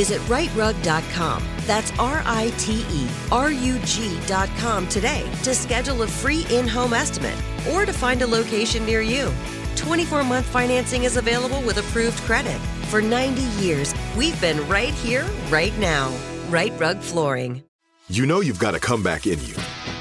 Visit riterug.com. That's R I T E R U G.com today to schedule a free in home estimate or to find a location near you. 24 month financing is available with approved credit. For 90 years, we've been right here, right now. Rite Rug Flooring. You know you've got a comeback in you.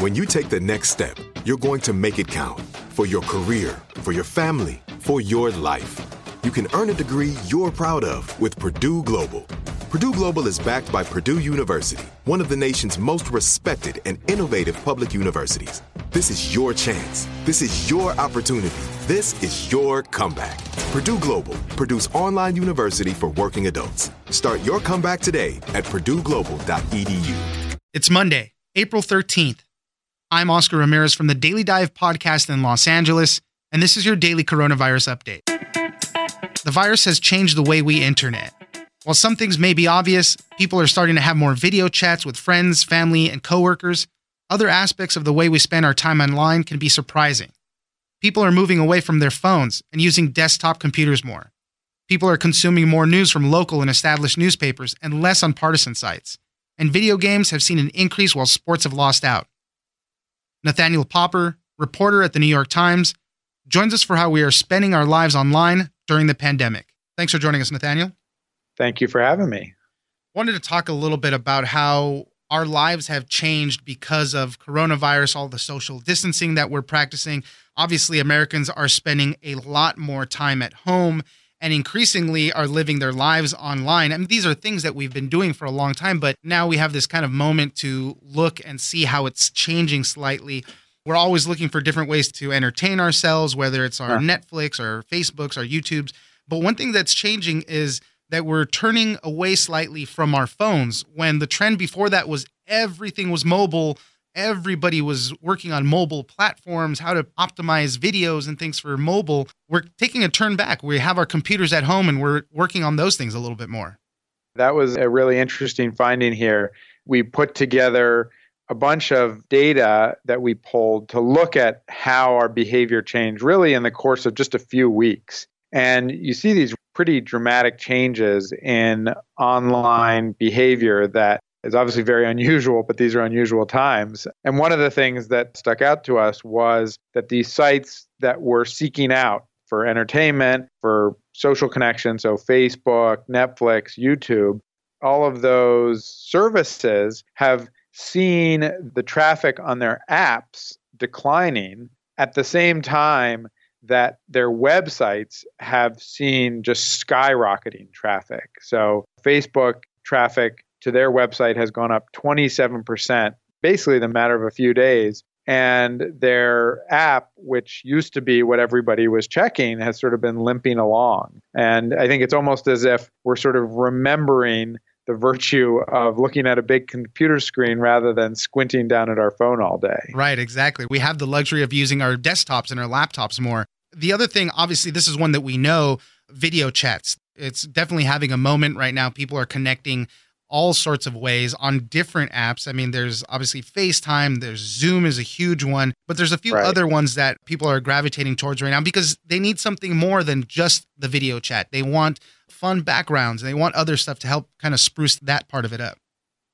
When you take the next step, you're going to make it count for your career, for your family, for your life. You can earn a degree you're proud of with Purdue Global. Purdue Global is backed by Purdue University, one of the nation's most respected and innovative public universities. This is your chance. This is your opportunity. This is your comeback. Purdue Global, Purdue's online university for working adults. Start your comeback today at purdueglobal.edu. It's Monday, April 13th. I'm Oscar Ramirez from the Daily Dive podcast in Los Angeles, and this is your daily coronavirus update. The virus has changed the way we internet. While some things may be obvious, people are starting to have more video chats with friends, family, and coworkers. Other aspects of the way we spend our time online can be surprising. People are moving away from their phones and using desktop computers more. People are consuming more news from local and established newspapers and less on partisan sites. And video games have seen an increase while sports have lost out. Nathaniel Popper, reporter at the New York Times, joins us for how we are spending our lives online during the pandemic. Thanks for joining us, Nathaniel. Thank you for having me. Wanted to talk a little bit about how our lives have changed because of coronavirus, all the social distancing that we're practicing. Obviously, Americans are spending a lot more time at home and increasingly are living their lives online. I mean, these are things that we've been doing for a long time, but now we have this kind of moment to look and see how it's changing slightly. We're always looking for different ways to entertain ourselves, whether it's our Netflix or Facebooks or YouTubes. But one thing that's changing is that we're turning away slightly from our phones. When the trend before that was everything was mobile everybody was working on mobile platforms how to optimize videos and things for mobile we're taking a turn back. We have our computers at home and we're working on those things a little bit more. That was a really interesting finding here. We put together a bunch of data that we pulled to look at how our behavior changed really in the course of just a few weeks. And you see these pretty dramatic changes in online behavior that is obviously very unusual, but these are unusual times. And one of the things that stuck out to us was that these sites that were seeking out for entertainment, for social connection, so Facebook, Netflix, YouTube, all of those services have seen the traffic on their apps declining at the same time that their websites have seen just skyrocketing traffic. So, Facebook traffic to their website has gone up 27%, basically in the matter of a few days. And their app, which used to be what everybody was checking, has sort of been limping along. And I think it's almost as if we're sort of remembering the virtue of looking at a big computer screen rather than squinting down at our phone all day. Right, exactly. We have the luxury of using our desktops and our laptops more. The other thing, obviously, this is one that we know video chats. It's definitely having a moment right now. People are connecting all sorts of ways on different apps. I mean, there's obviously FaceTime, there's Zoom is a huge one, but there's a few right. other ones that people are gravitating towards right now because they need something more than just the video chat. They want fun backgrounds. They want other stuff to help kind of spruce that part of it up.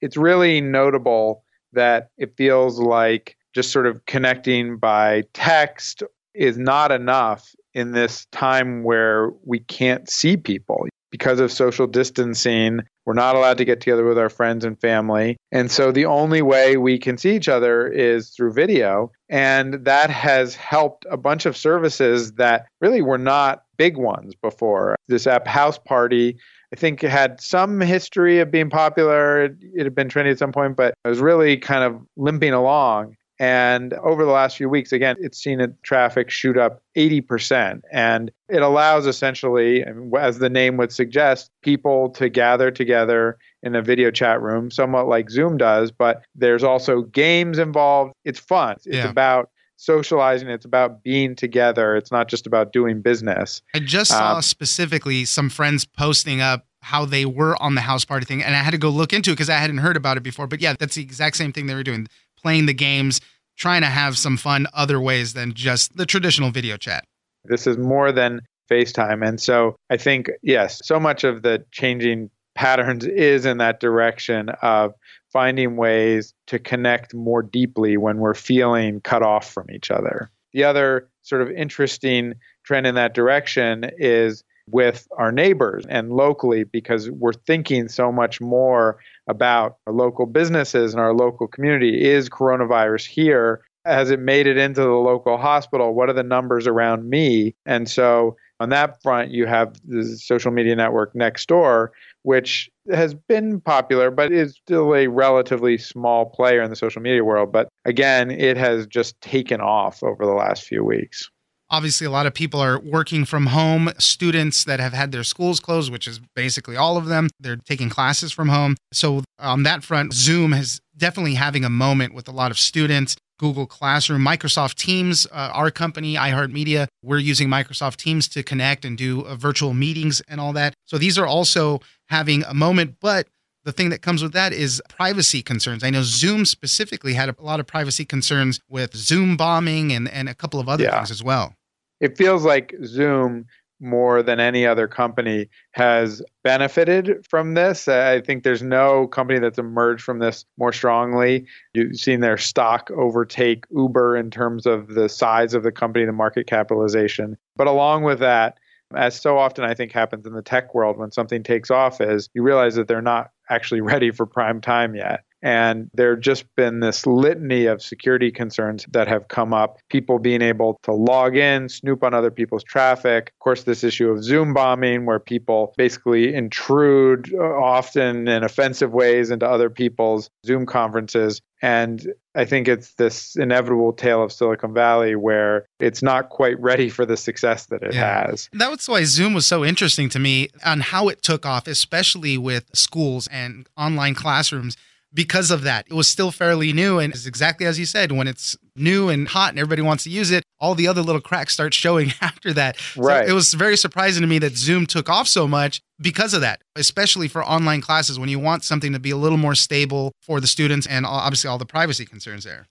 It's really notable that it feels like just sort of connecting by text is not enough in this time where we can't see people. because of social distancing, we're not allowed to get together with our friends and family. And so the only way we can see each other is through video. And that has helped a bunch of services that really were not big ones before. This app Houseparty I think had some history of being popular. It, it, had been trendy at some point, but it was really kind of limping along. And over the last few weeks, again, it's seen a traffic shoot up 80%. And it allows essentially, as the name would suggest, people to gather together in a video chat room, somewhat like Zoom does, but there's also games involved. It's fun. It's yeah. about socializing it's about being together it's not just about doing business i just saw um, specifically some friends posting up how they were on the house party thing and i had to go look into it because i hadn't heard about it before but yeah that's the exact same thing they were doing playing the games trying to have some fun other ways than just the traditional video chat this is more than facetime and so i think yes so much of the changing patterns is in that direction of finding ways to connect more deeply when we're feeling cut off from each other. The other sort of interesting trend in that direction is with our neighbors and locally because we're thinking so much more about our local businesses and our local community. Is coronavirus here? Has it made it into the local hospital? What are the numbers around me? And so on that front, you have the social media network Nextdoor, which has been popular, but is still a relatively small player in the social media world. But again, it has just taken off over the last few weeks. Obviously, a lot of people are working from home. Students that have had their schools closed, which is basically all of them, they're taking classes from home. So, on that front, Zoom is definitely having a moment with a lot of students. Google Classroom, Microsoft Teams, uh, our company, iHeartMedia, we're using Microsoft Teams to connect and do uh, virtual meetings and all that. So these are also having a moment, but the thing that comes with that is privacy concerns. I know Zoom specifically had a lot of privacy concerns with Zoom bombing and, and a couple of other yeah. things as well. It feels like Zoom more than any other company has benefited from this. I think there's no company that's emerged from this more strongly. You've seen their stock overtake Uber in terms of the size of the company, the market capitalization. But along with that, as so often I think happens in the tech world when something takes off is you realize that they're not actually ready for prime time yet. And there just been this litany of security concerns that have come up. People being able to log in, snoop on other people's traffic. Of course, this issue of Zoom bombing, where people basically intrude uh, often in offensive ways into other people's Zoom conferences. And I think it's this inevitable tale of Silicon Valley where it's not quite ready for the success that it yeah. has. That was why Zoom was so interesting to me on how it took off, especially with schools and online classrooms because of that. It was still fairly new. And it's exactly as you said, when it's new and hot and everybody wants to use it, all the other little cracks start showing after that. Right. So it was very surprising to me that Zoom took off so much because of that, especially for online classes when you want something to be a little more stable for the students and obviously all the privacy concerns there.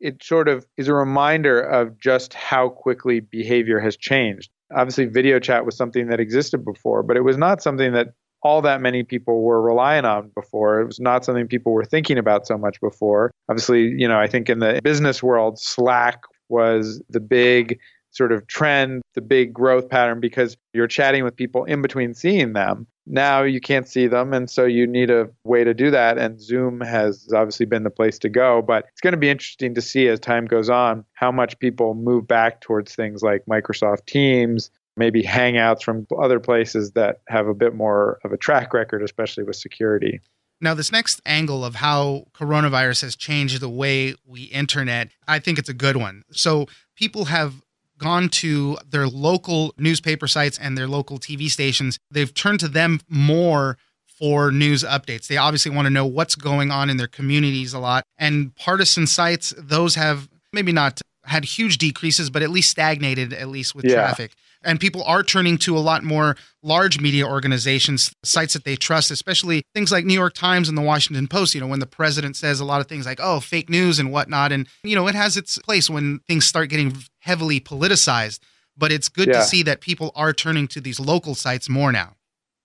It sort of is a reminder of just how quickly behavior has changed. Obviously, video chat was something that existed before, but it was not something that all that many people were relying on before. It was not something people were thinking about so much before. Obviously, you know, I think in the business world, Slack was the big sort of trend, the big growth pattern because you're chatting with people in between seeing them. Now you can't see them, and so you need a way to do that. And Zoom has obviously been the place to go. But it's going to be interesting to see as time goes on how much people move back towards things like Microsoft Teams, maybe hangouts from other places that have a bit more of a track record, especially with security. Now, this next angle of how coronavirus has changed the way we internet, I think it's a good one. So, people have gone to their local newspaper sites and their local TV stations. They've turned to them more for news updates. They obviously want to know what's going on in their communities a lot. And partisan sites, those have maybe not had huge decreases, but at least stagnated, at least with yeah. traffic and people are turning to a lot more large media organizations, sites that they trust, especially things like New York Times and the Washington Post. You know, when the president says a lot of things like, oh, fake news and whatnot. And, you know, it has its place when things start getting heavily politicized. But it's good yeah. to see that people are turning to these local sites more now.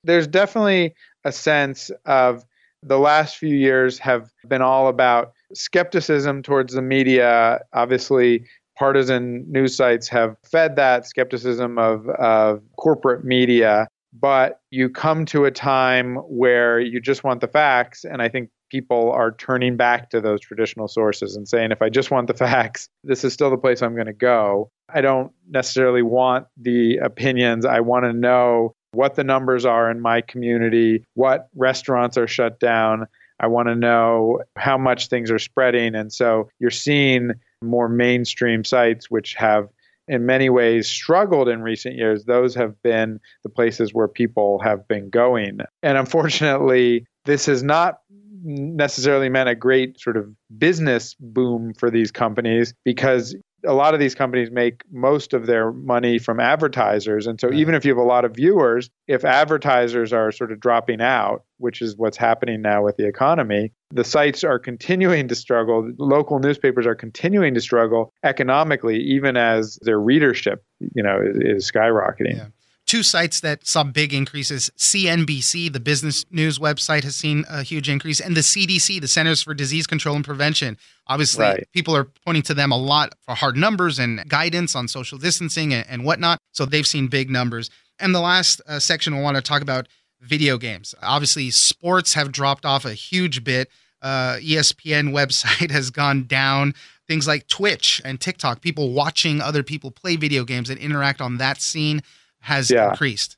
There's definitely a sense of the last few years have been all about skepticism towards the media. Obviously, partisan news sites have fed that skepticism of, of corporate media. but you come to a time where you just want the facts. And I think people are turning back to those traditional sources and saying, if I just want the facts, this is still the place I'm going to go. I don't necessarily want the opinions. I want to know what the numbers are in my community, what restaurants are shut down. I want to know how much things are spreading. And so you're seeing more mainstream sites which have in many ways struggled in recent years, those have been the places where people have been going. And unfortunately, this has not necessarily meant a great sort of business boom for these companies because a lot of these companies make most of their money from advertisers. And so, right. even if you have a lot of viewers, if advertisers are sort of dropping out, which is what's happening now with the economy, the sites are continuing to struggle. Local newspapers are continuing to struggle economically, even as their readership, you know, is, is skyrocketing. Yeah two sites that saw big increases. CNBC, the business news website, has seen a huge increase, and the CDC, the Centers for Disease Control and Prevention. Obviously, right. people are pointing to them a lot for hard numbers and guidance on social distancing and, and whatnot. So they've seen big numbers. And the last uh, section, I want to talk about video games. Obviously, sports have dropped off a huge bit. Uh, ESPN website has gone down. Things like Twitch and TikTok, people watching other people play video games and interact on that scene has yeah. increased.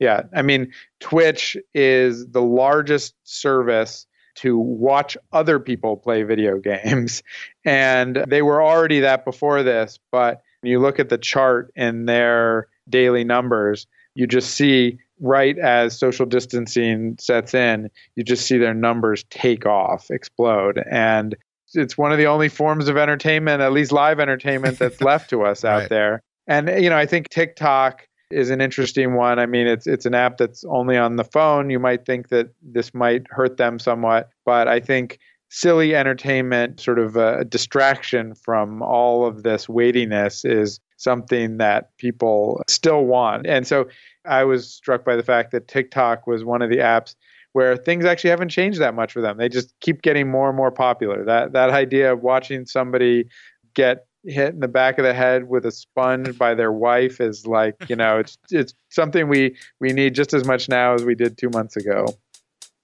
Yeah. I mean, Twitch is the largest service to watch other people play video games. And they were already that before this. But when you look at the chart in their daily numbers, you just see right as social distancing sets in, you just see their numbers take off, explode. And it's one of the only forms of entertainment, at least live entertainment, that's left to us out right. there. And, you know, I think TikTok is an interesting one. I mean, it's it's an app that's only on the phone. You might think that this might hurt them somewhat, but I think silly entertainment, sort of a distraction from all of this weightiness, is something that people still want. And so I was struck by the fact that TikTok was one of the apps where things actually haven't changed that much for them. They just keep getting more and more popular. That that idea of watching somebody get hit in the back of the head with a sponge by their wife is like you know it's it's something we we need just as much now as we did two months ago.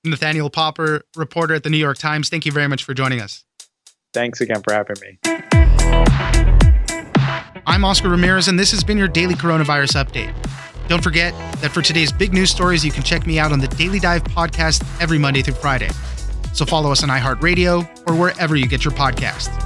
Nathaniel popper reporter at the new york times. Thank you very much for joining us. Thanks again for having me. I'm oscar ramirez and this has been your daily coronavirus update. Don't forget that for today's big news stories you can check me out on the daily dive podcast every monday through friday. So follow us on iheartradio or wherever you get your podcasts